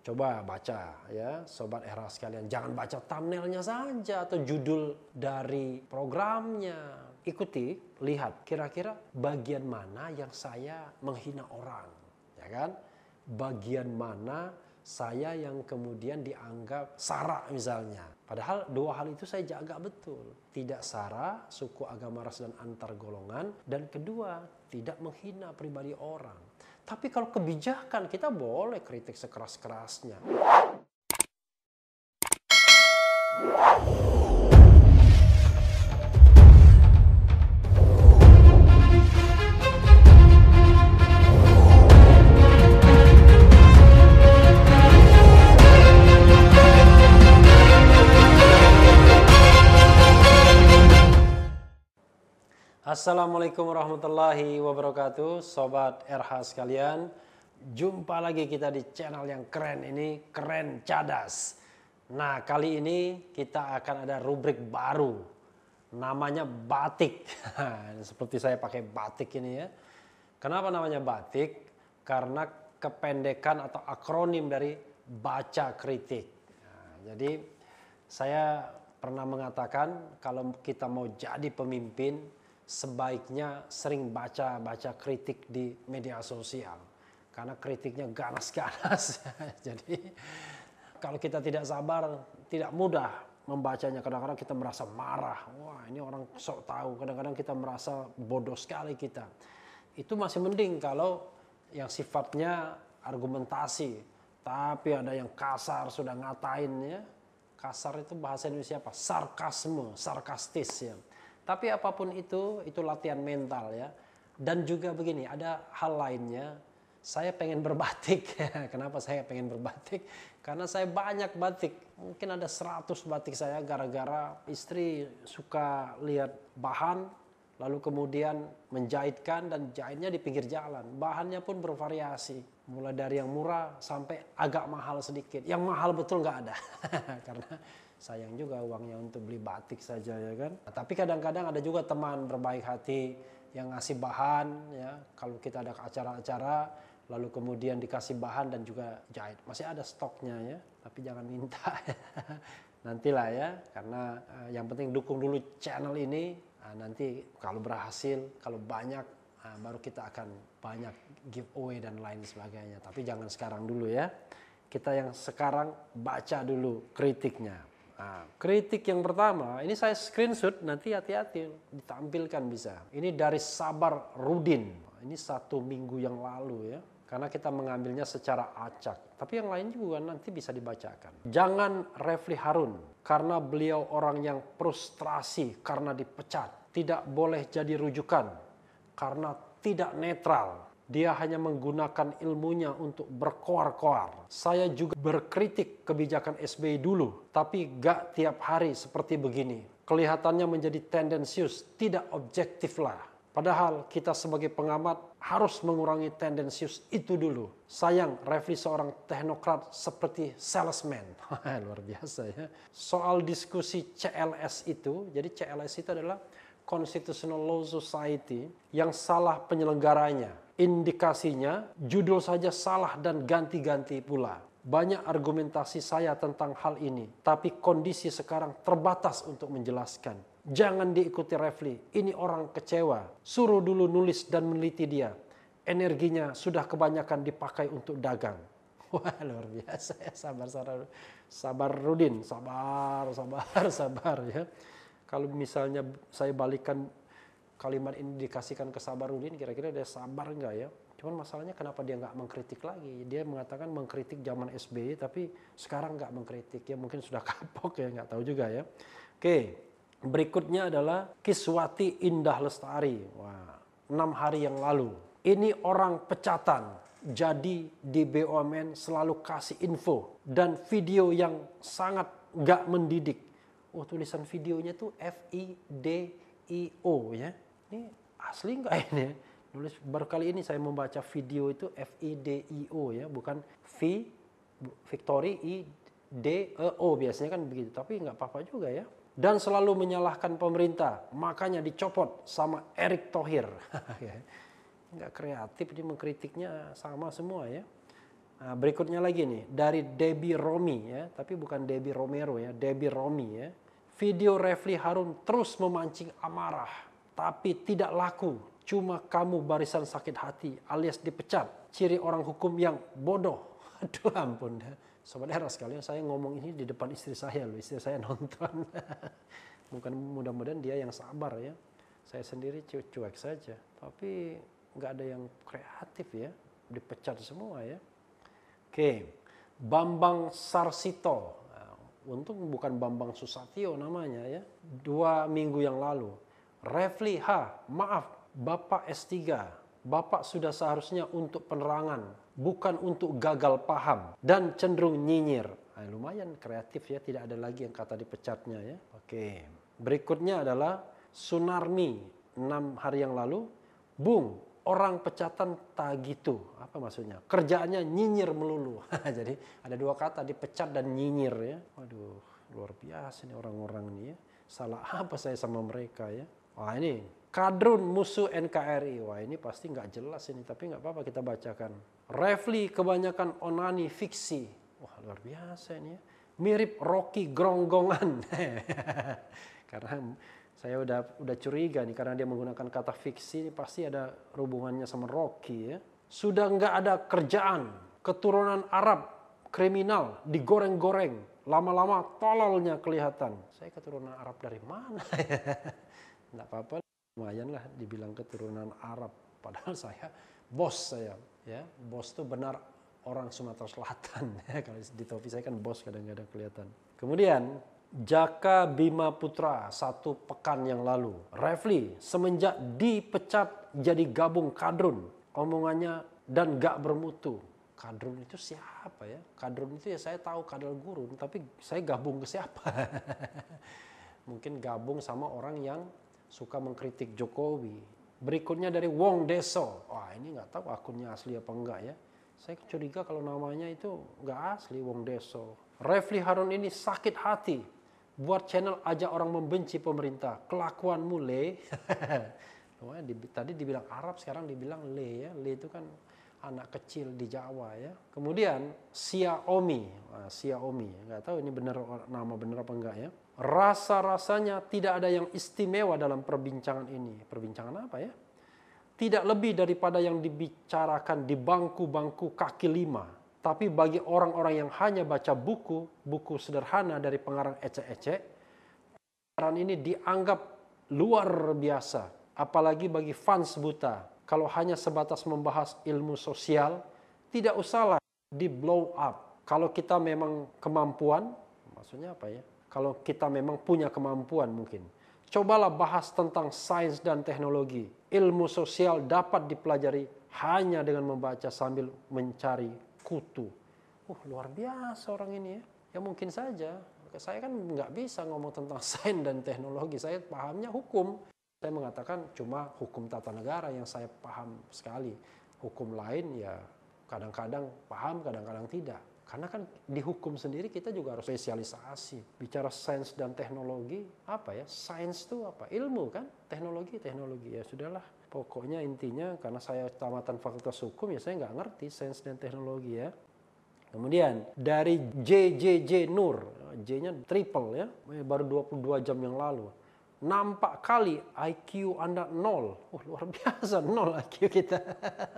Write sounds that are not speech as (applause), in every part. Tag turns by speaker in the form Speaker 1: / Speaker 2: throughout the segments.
Speaker 1: Coba baca ya, sobat era sekalian. Jangan baca thumbnailnya saja atau judul dari programnya. Ikuti, lihat kira-kira bagian mana yang saya menghina orang, ya kan? Bagian mana saya yang kemudian dianggap sara misalnya. Padahal dua hal itu saya jaga betul. Tidak sara, suku agama ras dan antar golongan. Dan kedua, tidak menghina pribadi orang. Tapi kalau kebijakan kita boleh kritik sekeras-kerasnya. Assalamualaikum warahmatullahi wabarakatuh. Sobat RH sekalian Jumpa lagi kita di channel yang keren ini Keren Cadas. Nah kali ini kita akan ada rubrik baru. Namanya batik. (laughs) Seperti saya pakai batik ini ya. Kenapa namanya batik? Karena kependekan atau akronim dari baca kritik. Nah, Jadi saya pernah mengatakan kalau kita mau jadi pemimpin sebaiknya sering baca-baca kritik di media sosial. Karena kritiknya ganas-ganas. (laughs) Jadi kalau kita tidak sabar, tidak mudah membacanya. Kadang-kadang kita merasa marah. Wah ini orang sok tahu. Kadang-kadang kita merasa bodoh sekali kita. Itu masih mending kalau yang sifatnya argumentasi. Tapi ada yang kasar sudah ngatain ya. Kasar itu bahasa Indonesia apa? Sarkasme, sarkastis ya tapi apa pun itu, itu latihan mental ya. Dan juga begini, ada hal lainnya. Saya pengen berbatik. (laughs) Kenapa saya pengen berbatik? Karena saya banyak batik. Mungkin ada 100 batik saya gara-gara istri suka lihat bahan lalu kemudian menjahitkan dan jahitnya di pinggir jalan. Bahannya pun bervariasi, mulai dari yang murah sampai agak mahal sedikit. Yang mahal betul nggak ada, (laughs) karena sayang juga uangnya untuk beli batik saja ya kan. Nah, tapi kadang-kadang ada juga teman berbaik hati yang ngasih bahan ya. Kalau kita ada acara-acara lalu kemudian dikasih bahan dan juga jahit. Masih ada stoknya ya. Tapi jangan minta (laughs) nantilah ya. Karena uh, yang penting dukung dulu channel ini. Nah, nanti kalau berhasil kalau banyak nah, baru kita akan banyak giveaway dan lain sebagainya. Tapi jangan sekarang dulu ya. Kita yang sekarang baca dulu kritiknya Nah, kritik yang pertama, ini saya screenshot, nanti hati-hati ditampilkan bisa. Ini dari Sabar Rudin, ini satu minggu yang lalu ya. Karena kita mengambilnya secara acak. Tapi yang lain juga nanti bisa dibacakan. Jangan Refli Harun, karena beliau orang yang frustrasi karena dipecat. Tidak boleh jadi rujukan, karena tidak netral dia hanya menggunakan ilmunya untuk berkoar-koar. Saya juga berkritik kebijakan SBY dulu, tapi gak tiap hari seperti begini. Kelihatannya menjadi tendensius, tidak objektif lah. Padahal kita sebagai pengamat harus mengurangi tendensius itu dulu. Sayang, Refli seorang teknokrat seperti salesman. (laughs) Luar biasa ya. Soal diskusi CLS itu, jadi CLS itu adalah Constitutional Law Society yang salah penyelenggaranya Indikasinya, judul saja salah dan ganti-ganti pula. Banyak argumentasi saya tentang hal ini, tapi kondisi sekarang terbatas untuk menjelaskan. Jangan diikuti Refli, ini orang kecewa. Suruh dulu nulis dan meneliti dia. Energinya sudah kebanyakan dipakai untuk dagang. (laughs) Wah luar biasa ya, sabar, sabar, sabar Rudin, sabar, sabar, (laughs) sabar ya. Kalau misalnya saya balikan kalimat ini dikasihkan ke Sabarudin kira-kira dia sabar enggak ya? Cuman masalahnya kenapa dia nggak mengkritik lagi? Dia mengatakan mengkritik zaman SBY tapi sekarang nggak mengkritik. Ya mungkin sudah (laughs) kapok ya nggak tahu juga ya. Oke berikutnya adalah Kiswati Indah Lestari. Wah enam hari yang lalu. Ini orang pecatan jadi di BUMN selalu kasih info dan video yang sangat nggak mendidik. Oh tulisan videonya tuh F I D I O ya ini asli nggak (laughs) ini ya? Nulis baru kali ini saya membaca video itu F I D I O ya, bukan V Victory I D E O biasanya kan begitu, tapi nggak apa-apa juga ya. Dan selalu menyalahkan pemerintah, makanya dicopot sama Erick Thohir. (laughs) nggak kreatif dia mengkritiknya sama semua ya. Nah, berikutnya lagi nih dari Debbie Romi ya, tapi bukan Debbie Romero ya, Debbie Romi ya. Video Refli Harun terus memancing amarah, tapi tidak laku. Cuma kamu barisan sakit hati alias dipecat. Ciri orang hukum yang bodoh. (laughs) Aduh ampun. Sobat era sekalian, saya ngomong ini di depan istri saya loh. Istri saya (laughs) nonton. Bukan mudah-mudahan dia yang sabar ya. Saya sendiri cuek saja. Tapi nggak ada yang kreatif ya. Dipecat semua ya. Oke, Bambang Sarsito. Nah, untung bukan Bambang Susatyo namanya ya. Dua minggu yang lalu. Refli H, maaf, Bapak S3. Bapak sudah seharusnya untuk penerangan, bukan untuk gagal paham dan cenderung nyinyir. Nah, lumayan kreatif ya, tidak ada lagi yang kata dipecatnya ya. Oke, berikutnya adalah Sunarmi, enam hari yang lalu. Bung, orang pecatan tak gitu. Apa maksudnya? Kerjaannya nyinyir melulu. (laughs) Jadi ada dua kata dipecat dan nyinyir ya. Waduh, luar biasa nih orang-orang ini ya. Salah apa saya sama mereka ya? Wah ini kadrun musuh NKRI. Wah ini pasti nggak jelas ini, tapi nggak apa-apa kita bacakan. Refli kebanyakan onani fiksi. Wah luar biasa ini ya. Mirip Rocky Gronggongan. (laughs) Karena saya udah udah curiga nih karena dia menggunakan kata fiksi pasti ada hubungannya sama Rocky ya. Sudah nggak ada kerjaan, keturunan Arab, kriminal, digoreng-goreng, lama-lama tololnya kelihatan. Saya keturunan Arab dari mana (laughs) Nggak apa-apa, lumayan lah dibilang keturunan Arab. Padahal (laughs) saya bos saya, ya bos tuh benar orang Sumatera Selatan. (laughs) Ya. Kalau di topi saya kan bos kadang-kadang kelihatan. Kemudian Jaka Bima Putra satu pekan yang lalu. Refli semenjak dipecat jadi gabung kadrun. Omongannya dan gak bermutu. Kadrun itu siapa ya? Kadrun itu ya saya tahu kadal gurun, tapi saya gabung ke siapa? (laughs) Mungkin gabung sama orang yang suka mengkritik Jokowi. Berikutnya dari Wong Deso. Wah ini nggak tahu akunnya asli apa enggak ya. Saya curiga kalau namanya itu nggak asli Wong Deso. Refli Harun ini sakit hati buat channel aja orang membenci pemerintah. Kelakuan mule. (laughs) tadi dibilang Arab, sekarang dibilang Le ya. Le itu kan anak kecil di Jawa ya. Kemudian Xiaomi, nah, Xiaomi, nggak tahu ini benar nama benar apa enggak ya. Rasa-rasanya tidak ada yang istimewa dalam perbincangan ini. Perbincangan apa ya? Tidak lebih daripada yang dibicarakan di bangku-bangku kaki lima tapi bagi orang-orang yang hanya baca buku, buku sederhana dari pengarang ecek-ecek, pengarang ini dianggap luar biasa. Apalagi bagi fans buta. Kalau hanya sebatas membahas ilmu sosial, tidak usahlah di blow up. Kalau kita memang kemampuan, maksudnya apa ya? Kalau kita memang punya kemampuan mungkin. Cobalah bahas tentang sains dan teknologi. Ilmu sosial dapat dipelajari hanya dengan membaca sambil mencari kutu. Uh, luar biasa orang ini ya. Ya mungkin saja. Saya kan nggak bisa ngomong tentang (laughs) sains dan teknologi. Saya pahamnya hukum. Saya mengatakan cuma hukum tata negara yang saya paham sekali. Hukum lain ya kadang-kadang paham, kadang-kadang tidak. Karena kan di hukum sendiri kita juga harus spesialisasi. Bicara sains dan teknologi, apa ya? Sains itu apa? Ilmu kan? Teknologi, teknologi. Ya sudahlah, Pokoknya intinya karena saya tamatan fakultas hukum ya saya nggak ngerti sains dan teknologi ya. Kemudian dari JJJ Nur, J-nya triple ya, baru 22 jam yang lalu. Nampak kali IQ Anda nol. Oh, luar biasa, nol IQ kita.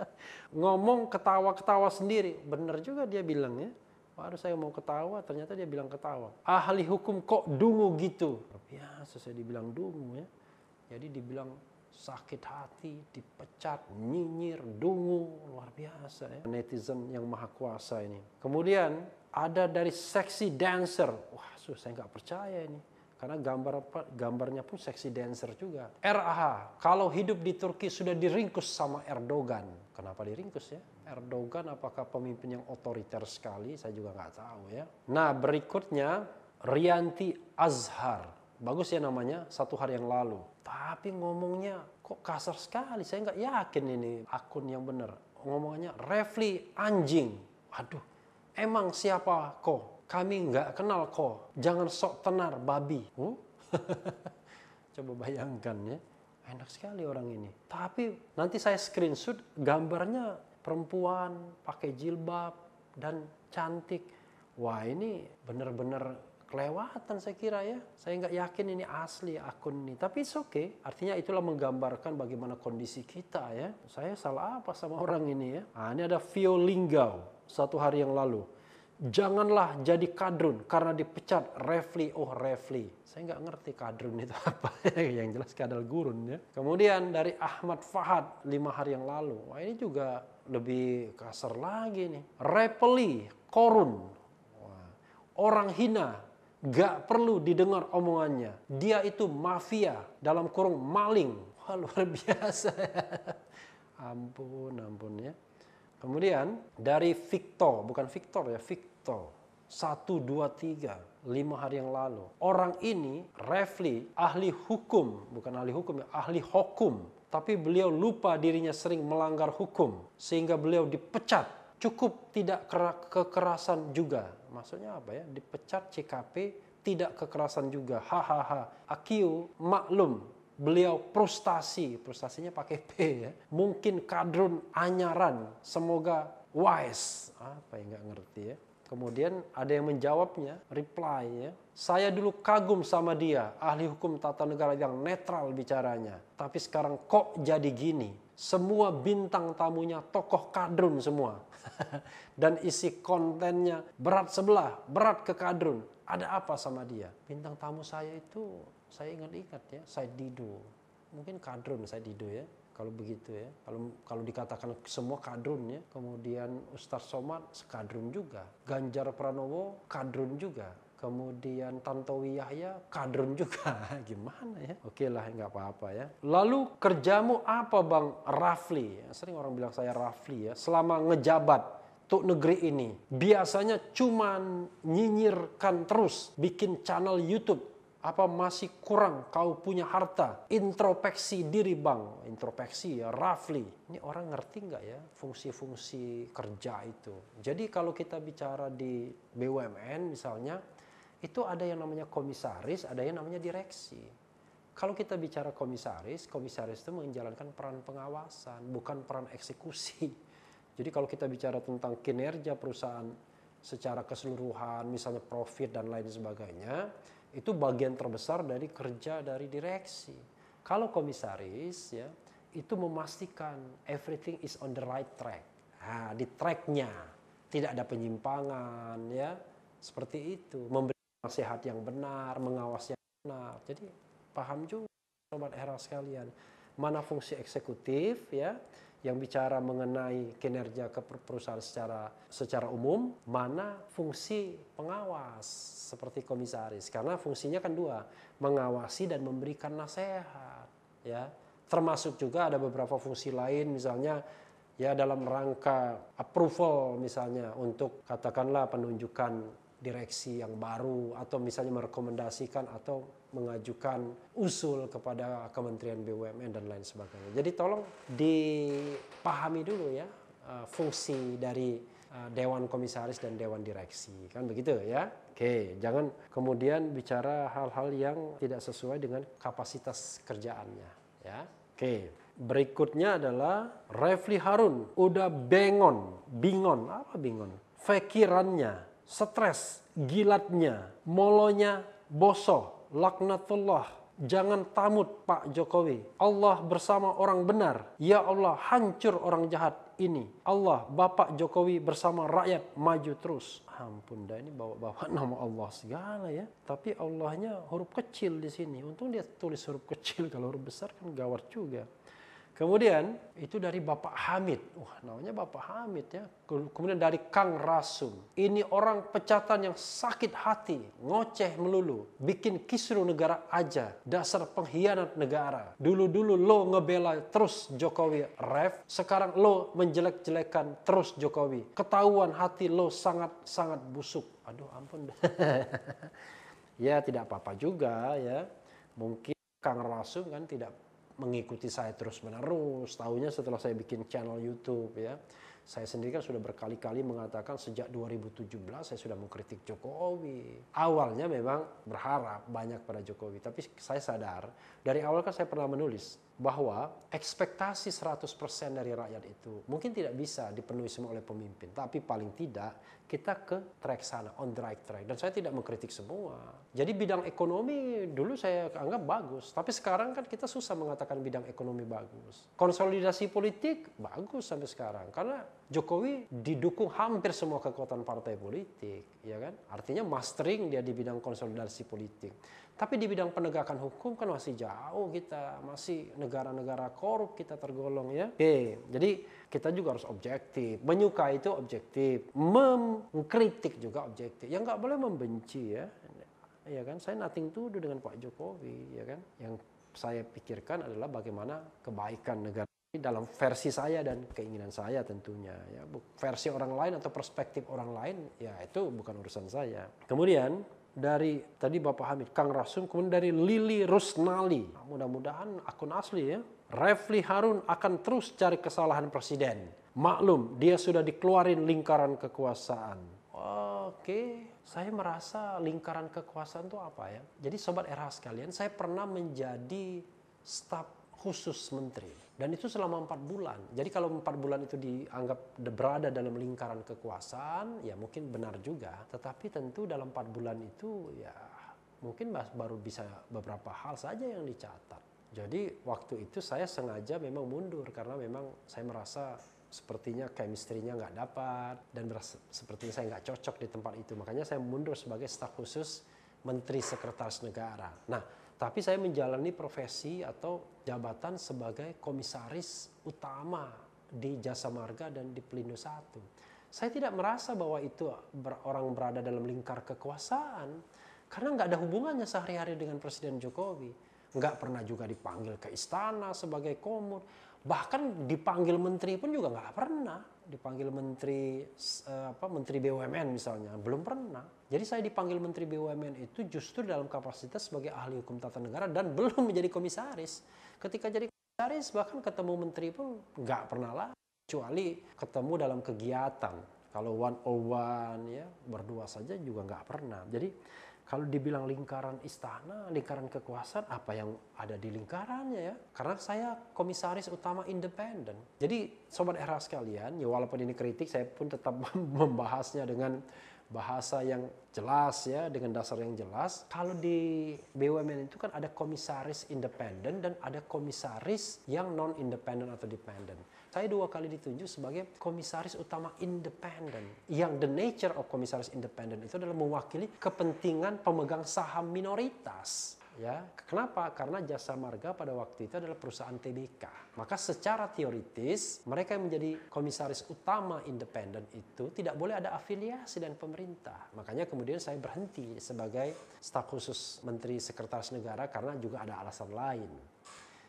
Speaker 1: (laughs) Ngomong ketawa-ketawa sendiri. Benar juga dia bilang ya. Baru saya mau ketawa, ternyata dia bilang ketawa. Ahli hukum kok dungu gitu. Biasa saya dibilang dungu ya. Jadi dibilang sakit hati, dipecat, nyinyir, dungu, luar biasa ya. Netizen yang maha kuasa ini. Kemudian ada dari seksi dancer. Wah, saya nggak percaya ini. Karena gambar gambarnya pun seksi dancer juga. RAH, kalau hidup di Turki sudah diringkus sama Erdogan. Kenapa diringkus ya? Erdogan apakah pemimpin yang otoriter sekali? Saya juga nggak tahu ya. Nah berikutnya Rianti Azhar. Bagus ya namanya, satu hari yang lalu tapi ngomongnya kok kasar sekali. Saya nggak yakin ini akun yang benar. Ngomongnya Refli anjing. Waduh, emang siapa kok? Kami nggak kenal kok. Jangan sok tenar babi. Huh? (laughs) Coba bayangkan ya. Enak sekali orang ini. Tapi nanti saya screenshot gambarnya perempuan pakai jilbab, dan cantik. Wah ini benar-benar kelewatan saya kira ya. Saya nggak yakin ini asli akun ini. Tapi it's okay. Artinya itulah menggambarkan bagaimana kondisi kita ya. Saya salah apa sama orang ini ya. Nah, ini ada Vio Linggau satu hari yang lalu. Janganlah jadi kadrun karena dipecat Refli. Oh Refli. Saya nggak ngerti kadrun itu apa. (laughs) yang jelas kadal gurun ya. Kemudian dari Ahmad Fahad lima hari yang lalu. Wah ini juga lebih kasar lagi nih. Repeli, korun. Wah. Orang hina Gak perlu didengar omongannya. Dia itu mafia dalam kurung maling. Wah luar biasa. (laughs) ampun, ampun ya. Kemudian dari Victor, bukan Victor ya, Victor. Satu, dua, tiga, lima hari yang lalu. Orang ini, Refli, ahli hukum, bukan ahli hukum ya, ahli hukum. Tapi beliau lupa dirinya sering melanggar hukum. Sehingga beliau dipecat cukup tidak kekerasan juga. Maksudnya apa ya? Dipecat CKP tidak kekerasan juga. Hahaha. Akiu maklum beliau frustasi, frustasinya pakai P ya. Mungkin kadrun anyaran, semoga wise. Apa yang nggak ngerti ya. Kemudian ada yang menjawabnya, reply ya. Saya dulu kagum sama dia, ahli hukum tata negara yang netral bicaranya. Tapi sekarang kok jadi gini? Semua bintang tamunya tokoh kadrun semua. (laughs) Dan isi kontennya berat sebelah, berat ke kadrun. Ada apa sama dia? Bintang tamu saya itu, saya ingat-ingat ya, saya Dido. Mungkin kadrun saya Dido ya kalau begitu ya. Kalau kalau dikatakan semua kadrun ya. Kemudian Ustaz Somad sekadrun juga. Ganjar Pranowo kadrun juga. Kemudian Tantowi Yahya kadrun juga. (laughs) Gimana ya? Oke lah nggak apa-apa ya. Lalu kerjamu apa Bang Rafli? Sering orang bilang saya Rafli ya. Selama ngejabat untuk negeri ini. Biasanya cuma nyinyirkan terus bikin channel YouTube apa masih kurang kau punya harta? Introspeksi diri bang, introspeksi ya, roughly. Ini orang ngerti nggak ya fungsi-fungsi kerja itu? Jadi kalau kita bicara di BUMN misalnya, itu ada yang namanya komisaris, ada yang namanya direksi. Kalau kita bicara komisaris, komisaris itu menjalankan peran pengawasan, bukan peran eksekusi. Jadi kalau kita bicara tentang kinerja perusahaan secara keseluruhan, misalnya profit dan lain sebagainya, itu bagian terbesar dari kerja dari direksi. Kalau komisaris ya itu memastikan everything is on the right track. Nah, di tracknya. Tidak ada penyimpangan ya. Seperti itu. Memberi nasihat yang benar mengawasi yang benar. Jadi paham juga sobat era sekalian. Mana fungsi eksekutif ya yang bicara mengenai kinerja ke perusahaan secara secara umum, mana fungsi pengawas seperti komisaris. Karena fungsinya kan dua, mengawasi dan memberikan nasihat, ya. Termasuk juga ada beberapa fungsi lain misalnya ya dalam rangka approval misalnya untuk katakanlah penunjukan direksi yang baru atau misalnya merekomendasikan atau mengajukan usul kepada Kementerian BUMN dan lain sebagainya. Jadi tolong dipahami dulu ya uh, fungsi dari uh, Dewan Komisaris dan Dewan Direksi. Kan begitu ya? Oke, jangan kemudian bicara hal-hal yang tidak sesuai dengan kapasitas kerjaannya ya. Oke. Berikutnya adalah Refli Harun udah bengon, bingon, apa bingon? Fikirannya, stres, gilatnya, molonya bosok, laknatullah Jangan tamut Pak Jokowi. Allah bersama orang benar. Ya Allah hancur orang jahat ini. Allah Bapak Jokowi bersama rakyat maju terus. Ampun dah ini bawa-bawa (laughs) nama Allah segala ya. Tapi Allahnya huruf kecil di sini. Untung dia tulis huruf kecil kalau huruf besar kan gawat juga. Kemudian itu dari Bapak Hamid. Wah, namanya Bapak Hamid ya. Kemudian dari Kang Rasum. Ini orang pecatan yang sakit hati, ngoceh melulu, bikin kisru negara aja, dasar pengkhianat negara. Dulu-dulu lo ngebela terus Jokowi ref, sekarang lo menjelek-jelekan terus Jokowi. Ketahuan hati lo sangat-sangat busuk. Aduh ampun. (laughs) ya tidak apa-apa juga ya. Mungkin Kang Rasum kan tidak mengikuti saya terus menerus. Tahunya setelah saya bikin channel YouTube ya. Saya sendiri kan sudah berkali-kali mengatakan sejak 2017 saya sudah mengkritik Jokowi. Awalnya memang berharap banyak pada Jokowi, tapi saya sadar dari awal kan saya pernah menulis bahwa ekspektasi 100% dari rakyat itu mungkin tidak bisa dipenuhi semua oleh pemimpin, tapi paling tidak kita ke track sana, on the right track. Dan saya tidak mengkritik semua. Jadi bidang ekonomi dulu saya anggap bagus, tapi sekarang kan kita susah mengatakan bidang ekonomi bagus. Konsolidasi politik bagus sampai sekarang, karena Jokowi didukung hampir semua kekuatan partai politik, ya kan? Artinya mastering dia di bidang konsolidasi politik. Tapi di bidang penegakan hukum kan masih jauh kita, masih negara-negara korup kita tergolong ya. Oke, jadi kita juga harus objektif. Menyukai itu objektif, mengkritik juga objektif. Yang nggak boleh membenci ya. Ya kan, saya nothing to do dengan Pak Jokowi, ya kan. Yang saya pikirkan adalah bagaimana kebaikan negara dalam versi saya dan keinginan saya tentunya ya versi orang lain atau perspektif orang lain ya itu bukan urusan saya kemudian dari tadi Bapak Hamid, Kang Rasum, kemudian dari Lili Rusnali. Mudah-mudahan akun asli ya. Refli Harun akan terus cari kesalahan presiden. Maklum, dia sudah dikeluarin lingkaran kekuasaan. Oke, saya merasa lingkaran kekuasaan itu apa ya? Jadi sobat RH sekalian, saya pernah menjadi staf khusus menteri. Dan itu selama empat bulan. Jadi kalau empat bulan itu dianggap berada dalam lingkaran kekuasaan, ya mungkin benar juga. Tetapi tentu dalam empat bulan itu ya mungkin baru bisa beberapa hal saja yang dicatat. Jadi waktu itu saya sengaja memang mundur karena memang saya merasa sepertinya chemistry-nya nggak dapat dan berasa, sepertinya saya nggak cocok di tempat itu. Makanya saya mundur sebagai staf khusus Menteri Sekretaris Negara. Nah, tapi saya menjalani profesi atau jabatan sebagai komisaris utama di Jasa Marga dan di Pelindo Satu. Saya tidak merasa bahwa itu orang berada dalam lingkar kekuasaan karena nggak ada hubungannya sehari-hari dengan Presiden Jokowi. Nggak pernah juga dipanggil ke istana sebagai komur. Bahkan dipanggil menteri pun juga nggak pernah dipanggil menteri uh, apa menteri BUMN misalnya. Belum pernah. Jadi saya dipanggil menteri BUMN itu justru dalam kapasitas sebagai ahli hukum tata negara dan (laughs) belum menjadi komisaris. Ketika jadi komisaris bahkan ketemu menteri pun nggak pernah lah. Kecuali ketemu dalam kegiatan. Kalau one on one ya berdua saja juga nggak pernah. Jadi kalau dibilang lingkaran istana, lingkaran kekuasaan, apa yang ada di lingkarannya ya? Karena saya komisaris utama independen. Jadi sobat era sekalian, ya walaupun ini kritik, saya pun tetap (laughs) membahasnya dengan bahasa yang jelas ya dengan dasar yang jelas. Kalau di BUMN itu kan ada komisaris independen dan ada komisaris yang non independen atau dependent. Saya dua kali ditunjuk sebagai komisaris utama independen. Yang the nature of komisaris independen itu adalah mewakili kepentingan pemegang saham minoritas. Ya, kenapa? Karena jasa marga pada waktu itu adalah perusahaan TBK. Maka secara teoritis mereka yang menjadi komisaris utama independen itu tidak boleh ada afiliasi dan pemerintah. Makanya kemudian saya berhenti sebagai staf khusus Menteri Sekretaris Negara karena juga ada alasan lain.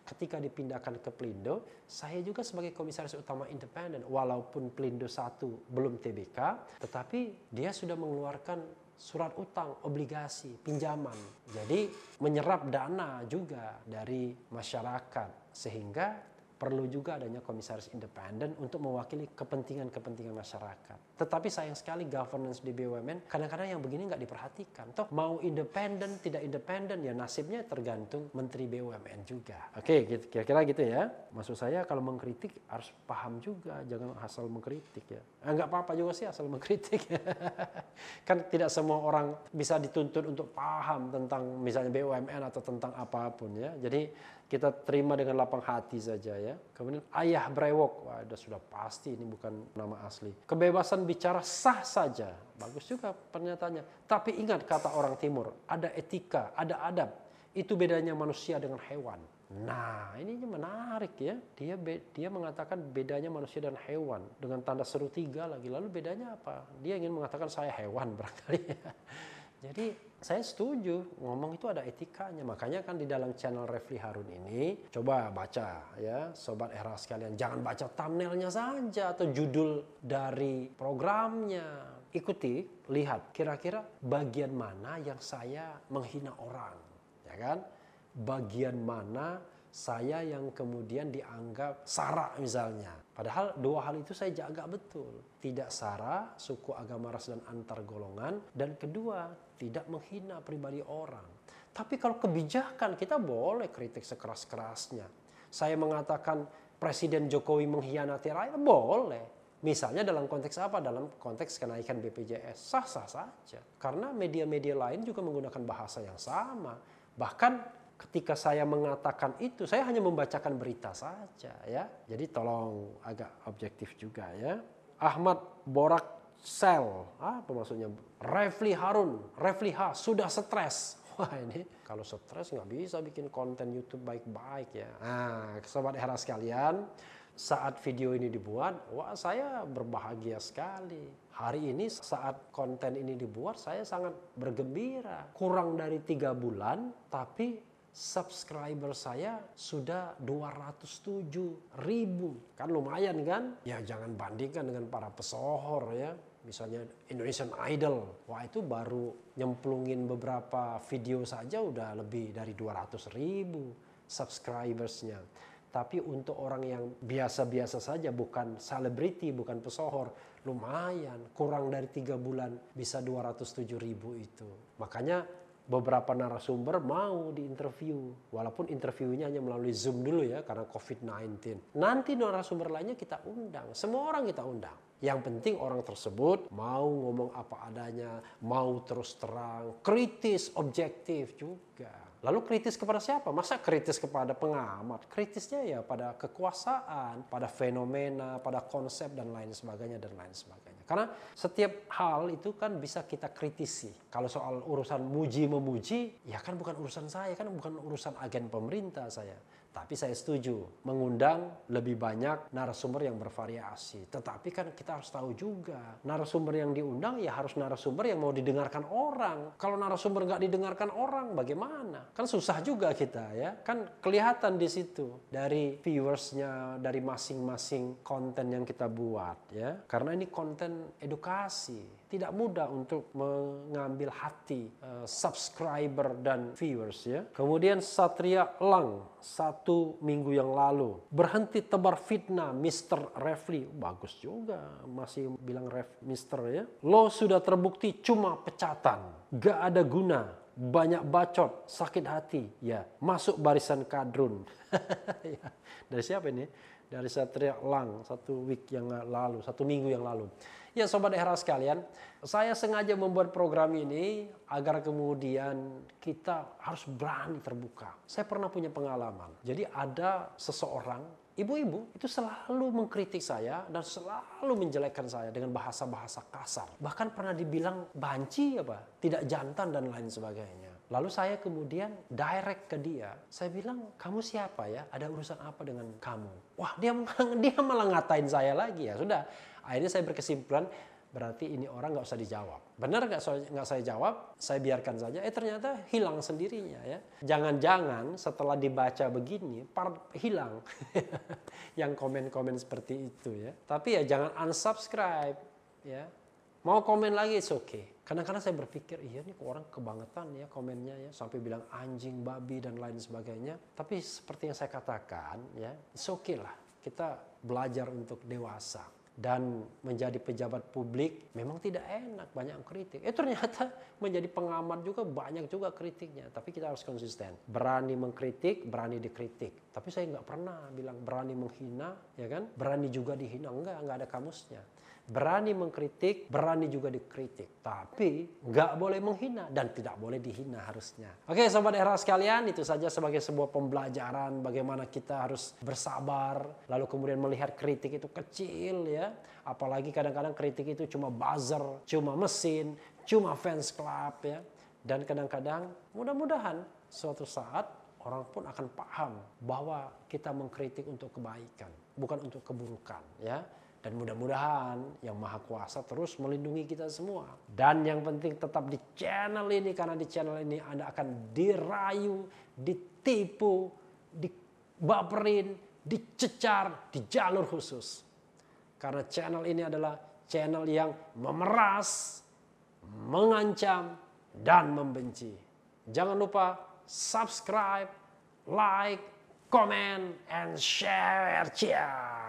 Speaker 1: Ketika dipindahkan ke Pelindo, saya juga sebagai komisaris utama independen, walaupun Pelindo 1 belum TBK, tetapi dia sudah mengeluarkan surat utang, obligasi, pinjaman. Jadi menyerap dana juga dari masyarakat sehingga perlu juga adanya komisaris independen untuk mewakili kepentingan-kepentingan masyarakat. Tetapi sayang sekali governance di BUMN kadang-kadang yang begini nggak diperhatikan. Toh mau independen, tidak independen ya nasibnya tergantung Menteri BUMN juga. Oke, gitu, kira-kira gitu ya. Maksud saya kalau mengkritik harus paham juga, jangan asal mengkritik ya. Eh, nggak apa-apa juga sih asal mengkritik. (laughs) kan tidak semua orang bisa dituntut untuk paham tentang misalnya BUMN atau tentang apa pun ya. Jadi kita terima dengan lapang hati saja ya. Kemudian ayah brewok, wah sudah sudah pasti ini bukan nama asli. Kebebasan bicara sah saja, bagus juga pernyataannya. Tapi ingat kata orang timur, ada etika, ada adab. Itu bedanya manusia dengan hewan. Nah, ini menarik ya. Dia dia mengatakan bedanya manusia dan hewan dengan tanda seru tiga lagi. Lalu bedanya apa? Dia ingin mengatakan saya hewan (laughs) barangkali. Jadi saya setuju ngomong itu ada etikanya. Makanya kan di dalam channel Refli Harun ini coba baca ya sobat era sekalian. Jangan baca thumbnailnya saja atau judul dari programnya. Ikuti, lihat kira-kira bagian mana yang saya menghina orang, ya kan? Bagian mana saya yang kemudian dianggap sara misalnya. Padahal dua hal itu saya jaga betul. Tidak sara, suku agama ras dan antar golongan. Dan kedua, tidak menghina pribadi orang. Tapi kalau kebijakan kita boleh kritik sekeras-kerasnya. saya mengatakan Presiden Jokowi mengkhianati rakyat? Boleh. Misalnya dalam konteks apa? Dalam konteks kenaikan BPJS. Sah-sah saja. Karena media-media lain juga menggunakan bahasa yang sama. Bahkan ketika saya mengatakan itu, saya hanya membacakan berita saja ya. Jadi tolong agak objektif juga ya. Ahmad Borak Sel, apa maksudnya? Refli Harun, Refli H sudah stres. (laughs) Wah ini kalau stres nggak bisa bikin konten YouTube baik-baik ya. Nah, sobat era sekalian, saat video ini dibuat, wah saya berbahagia sekali. Hari ini saat konten ini dibuat, saya sangat bergembira. Kurang dari tiga bulan, tapi subscriber saya sudah 207 ribu. Kan lumayan kan? Ya jangan bandingkan dengan para pesohor ya. Misalnya Indonesian Idol. Wah itu baru nyemplungin beberapa video saja udah lebih dari 200 ribu subscribersnya. Tapi untuk orang yang biasa-biasa saja, bukan selebriti, bukan pesohor, lumayan. Kurang dari tiga bulan bisa 207 ribu itu. Makanya beberapa narasumber mau diinterview. Walaupun interviewnya hanya melalui Zoom dulu ya, karena COVID-19. Nanti narasumber lainnya kita undang. Semua orang kita undang. Yang penting orang tersebut mau ngomong apa adanya, mau terus terang, kritis, objektif juga. Lalu kritis kepada siapa? Masa kritis kepada pengamat? Kritisnya ya pada kekuasaan, pada fenomena, pada konsep dan lain sebagainya dan lain sebagainya. Karena setiap hal itu kan bisa kita kritisi. Kalau soal urusan muji memuji, ya kan bukan urusan saya, kan bukan urusan agen pemerintah saya. Tapi saya setuju mengundang lebih banyak narasumber yang bervariasi. Tetapi kan kita harus tahu juga narasumber yang diundang ya harus narasumber yang mau didengarkan orang. Kalau narasumber nggak didengarkan orang bagaimana? Kan susah juga kita ya. Kan kelihatan di situ dari viewersnya dari masing-masing konten yang kita buat ya. Karena ini konten edukasi tidak mudah untuk mengambil hati uh, subscriber dan viewers ya. Kemudian Satria Lang satu minggu yang lalu berhenti tebar fitnah Mr. Refli bagus juga masih bilang ref Mr. ya. Lo sudah terbukti cuma pecatan, gak ada guna, banyak bacot, sakit hati, ya masuk barisan kadrun. (laughs) ya. Dari siapa ini? Dari Satria Lang satu week yang lalu, satu minggu yang lalu. Ya Sobat Era sekalian, saya sengaja membuat program ini agar kemudian kita harus berani terbuka. Saya pernah punya pengalaman. Jadi ada seseorang, ibu-ibu itu selalu mengkritik saya dan selalu menjelekkan saya dengan bahasa-bahasa kasar. Bahkan pernah dibilang banci apa, tidak jantan dan lain sebagainya. Lalu saya kemudian direct ke dia. Saya bilang, kamu siapa ya? Ada urusan apa dengan kamu? Wah, dia (laughs) dia malah ngatain saya lagi ya. Sudah, Akhirnya saya berkesimpulan berarti ini orang nggak usah dijawab. Benar nggak nggak saya jawab, saya biarkan saja. Eh ternyata hilang sendirinya ya. Jangan-jangan setelah dibaca begini, part hilang (laughs) yang komen-komen seperti itu ya. Tapi ya jangan unsubscribe ya. Mau komen lagi, it's okay. Kadang-kadang saya berpikir, iya nih orang kebangetan ya komennya ya. Sampai bilang anjing, babi, dan lain sebagainya. Tapi seperti yang saya katakan ya, it's okay lah. Kita belajar untuk dewasa dan menjadi pejabat publik memang tidak enak banyak kritik. Eh ternyata (laughs) menjadi pengamat juga banyak juga kritiknya. Tapi kita harus konsisten. Berani mengkritik, berani dikritik. Tapi saya nggak pernah bilang berani menghina, ya kan? Berani juga dihina enggak, nggak ada kamusnya berani mengkritik, berani juga dikritik. Tapi nggak boleh menghina dan tidak boleh dihina harusnya. Oke sobat era sekalian, itu saja sebagai sebuah pembelajaran bagaimana kita harus bersabar, lalu kemudian melihat kritik itu kecil ya. Apalagi kadang-kadang kritik itu cuma buzzer, cuma mesin, cuma fans club ya. Dan kadang-kadang mudah-mudahan suatu saat orang pun akan paham bahwa kita mengkritik untuk kebaikan, bukan untuk keburukan ya dan mudah-mudahan yang Maha Kuasa terus melindungi kita semua. Dan yang penting tetap di channel ini karena di channel ini Anda akan dirayu, ditipu, dibaperin, dicecar di jalur khusus. Karena channel ini adalah channel yang memeras, mengancam, dan membenci. Jangan lupa subscribe, like, comment, and share. Ciao.